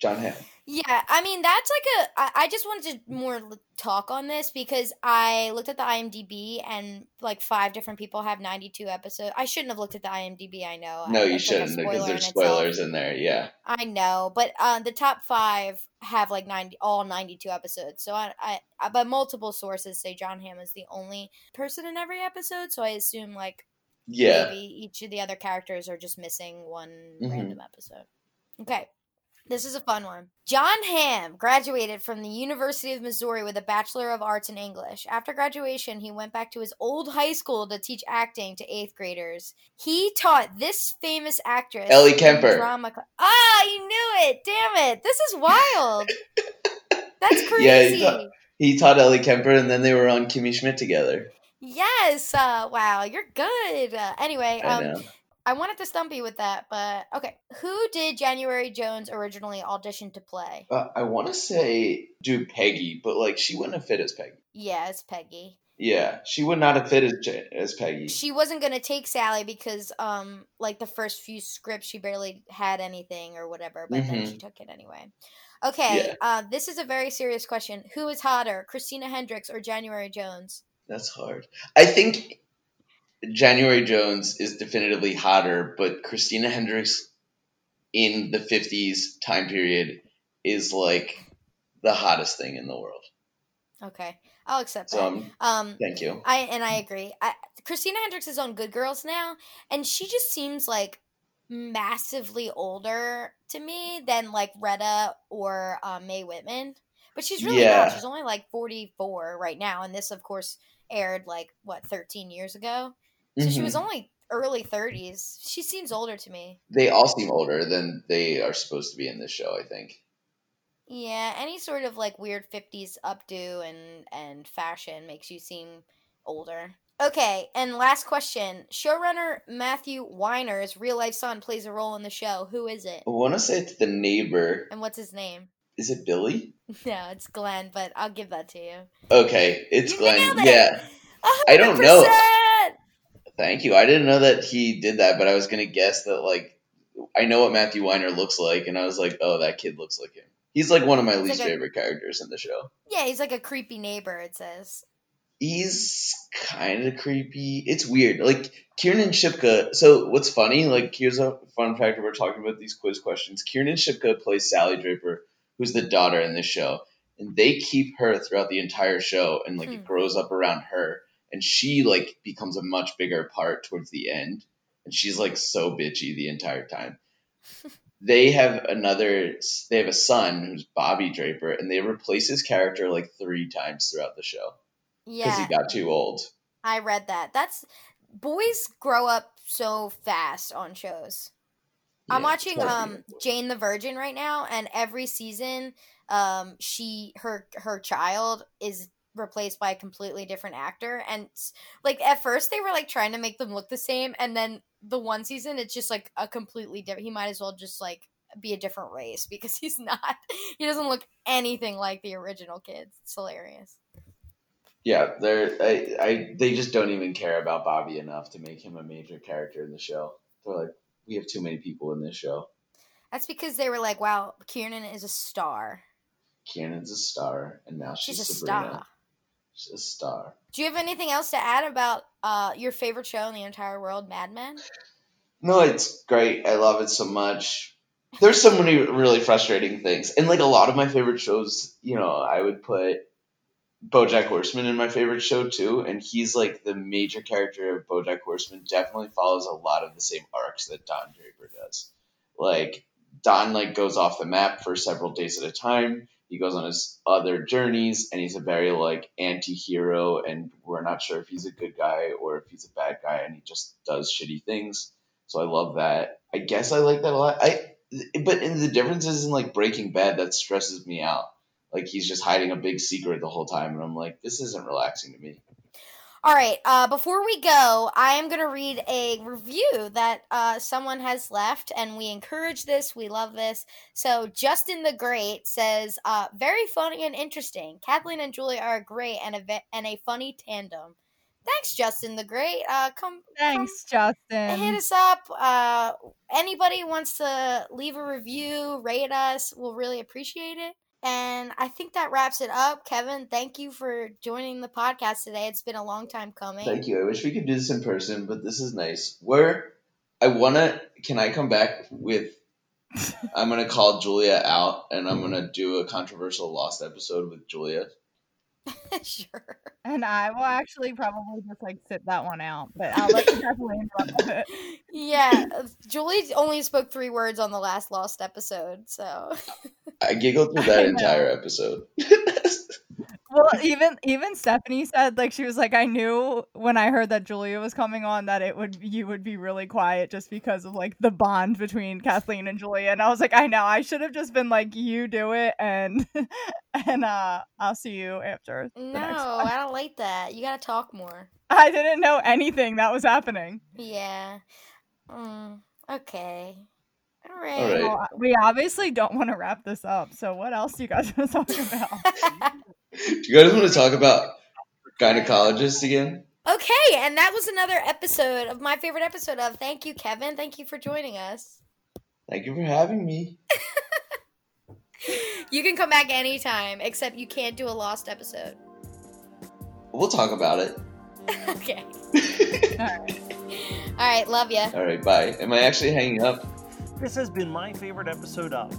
Jon Hamm. Yeah, I mean that's like a. I, I just wanted to more talk on this because I looked at the IMDb and like five different people have ninety two episodes. I shouldn't have looked at the IMDb. I know. I- No, you like a shouldn't because spoiler in there's itself. spoilers in there. Yeah. I know, but uh, the top five have like ninety, all ninety two episodes. So I, I, I, but multiple sources say Jon Hamm is the only person in every episode. So I assume like Yeah. maybe each of the other characters are just missing one Mhm. random episode. Okay. This is a fun one. Jon Hamm graduated from the University of Missouri with a Bachelor of Arts in English. After graduation, he went back to his old high school to teach acting to eighth graders. He taught this famous actress Ellie Kemper. Drama cl- ah, you knew it! Damn it! This is wild. That's Yeah, crazy. he taught- He taught Ellie Kemper, and then they were on Kimmy Schmidt together. yes. Uh, wow, you're good. Uh, anyway, I um, know. I wanted to stump you with that, but okay. Who did January Jones originally audition to play? Uh, I want to say do Peggy, but like she wouldn't have fit as Peggy. Yeah, as Peggy. Yeah, she would not have fit as, as Peggy. She wasn't gonna take Sally because, um, like the first few scripts, she barely had anything or whatever. But then she took it anyway. Okay, Yeah. uh, this is a very serious question. Who is hotter, Christina Hendricks or January Jones? That's hard. I think January Jones is definitively hotter, but Christina Hendricks in the 50s time period is like the hottest thing in the world. Okay, I'll accept that. um, Um, thank you. I and I agree. I, Christina Hendricks is on Good Girls now, and she just seems like massively older to me than like Retta or uh, Mae Whitman. But she's really Yeah. not. She's only like forty four right now, and this, of course, aired like what thirteen years ago. So she Mhm. was only early thirties. She seems older to me. They all seem older than they are supposed to be in this show, I think. Yeah, any sort of like weird fifties updo and and fashion makes you seem older. Okay, and last question. Showrunner Matthew Weiner's real life son plays a role in the show. Who is it? I want to say it's the neighbor. And what's his name? Is it Billy? No, it's Glenn, but I'll give that to you. Okay, it's You Glenn. it! Yeah. I don't know. 100%! Thank you. I didn't know that he did that, but I was gonna guess that like I know what Matthew Weiner looks like, and I was like, oh, that kid looks like him. He's like one of my He's least like a- favorite characters in the show. Yeah, he's like a creepy neighbor, it says. He's kind of creepy. It's weird. Like Kiernan Shipka. So what's funny? Like here's a fun fact. We're talking about these quiz questions. Kiernan Shipka plays Sally Draper, who's the daughter in this show, and they keep her throughout the entire show, and like Hmm. it grows up around her, and she like becomes a much bigger part towards the end, and she's like so bitchy the entire time. they have another. They have a son who's Bobby Draper, and they replace his character like three times throughout the show because Yeah, he got too old. I read that. That's boys grow up so fast on shows. I'm watching um Jane the Virgin right now, and every season, um, she her her child is replaced by a completely different actor, and like at first they were like trying to make them look the same, and then the one season it's just like a completely different. He might as well just like be a different race because he's not. He doesn't look anything like the original kids. It's hilarious. Yeah, they're I, I they just don't even care about Bobby enough to make him a major character in the show. They're like, we have too many people in this show. That's because they were like, "Wow, Kiernan is a star. Kiernan's a star, and now she's, She's a Sabrina. star." She's a star. Do you have anything else to add about uh, your favorite show in the entire world, Mad Men? No, it's great. I love it so much. There's so many really frustrating things, and like a lot of my favorite shows, you know, I would put BoJack Horseman in my favorite show too, and he's like the major character of BoJack Horseman. Definitely follows a lot of the same arcs that Don Draper does. Like Don like goes off the map for several days at a time. He goes on his other journeys and he's a very like anti-hero and we're not sure if he's a good guy or if he's a bad guy and he just does shitty things. So i love that. I guess i like that a lot. I but in the differences in like breaking bad that stresses me out. Like he's just hiding a big secret the whole time and i'm like this isn't relaxing to me All right. Uh, before we go, I am going to read a review that uh, someone has left, and we encourage this. We love this. So, Justin the Great says, uh, "Very funny and interesting. Kathleen and Julie are great and a ve- and a funny tandem." Thanks, Justin the Great. Uh, come, Thanks, come Justin. hit us up. Uh, anybody wants to leave a review, rate us, we'll really appreciate it. And I think that wraps it up. Kevin, thank you for joining the podcast today. It's been a long time coming. Thank you. I wish we could do this in person, but this is nice. Where I wanna, can I come back with? I'm gonna call Julia out, and I'm gonna do a controversial lost episode with Julia. sure. And I will actually probably just like sit that one out, but I'll let you definitely interrupt it. Yeah, uh, Julie only spoke three words on the last Lost episode, so I giggled through that entire episode. Well, even even Stephanie said like she was like I knew when I heard that Julia was coming on that it would you would be really quiet just because of like the bond between Kathleen and Julia and I was like I know I should have just been like you do it and and uh I'll see you after. no. I don't like that. You gotta talk more. I didn't know anything that was happening. Yeah. Mm, okay. All right. All right. Well, we obviously don't want to wrap this up. So what else do you guys want to talk about? Do you guys want to talk about gynecologists again? Okay, and that was another episode of my favorite episode of Thank you, Kevin. Thank you for joining us. Thank you for having me. You can come back anytime, except you can't do a lost episode. We'll talk about it. okay. All right. All right, love ya. All right, bye. Am I actually hanging up? This has been my favorite episode of.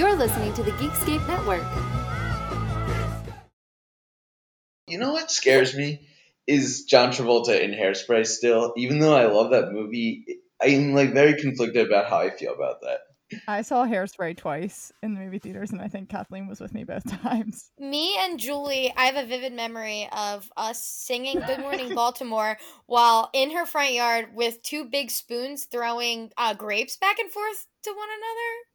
You're listening to the Geekscape Network. You know what scares me is John Travolta in Hairspray still. Even though I love that movie, I'm like very conflicted about how I feel about that. I saw Hairspray twice in the movie theaters, and I think Kathleen was with me both times. Me and Julie, I have a vivid memory of us singing Good Morning Baltimore while in her front yard with two big spoons throwing uh, grapes back and forth to one another.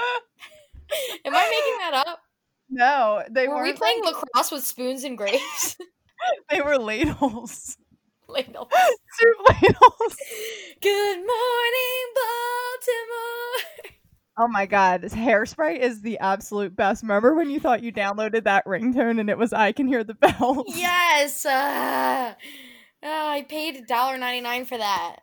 Am I making that up? No, they Were we weren't playing like- lacrosse with spoons and grapes? They were ladles. Ladles. Soup ladles. Good morning, Baltimore. Oh my god, this hairspray is the absolute best. Remember when you thought you downloaded that ringtone and it was I can hear the bells? Yes. Uh, uh, I paid $1.99 for that.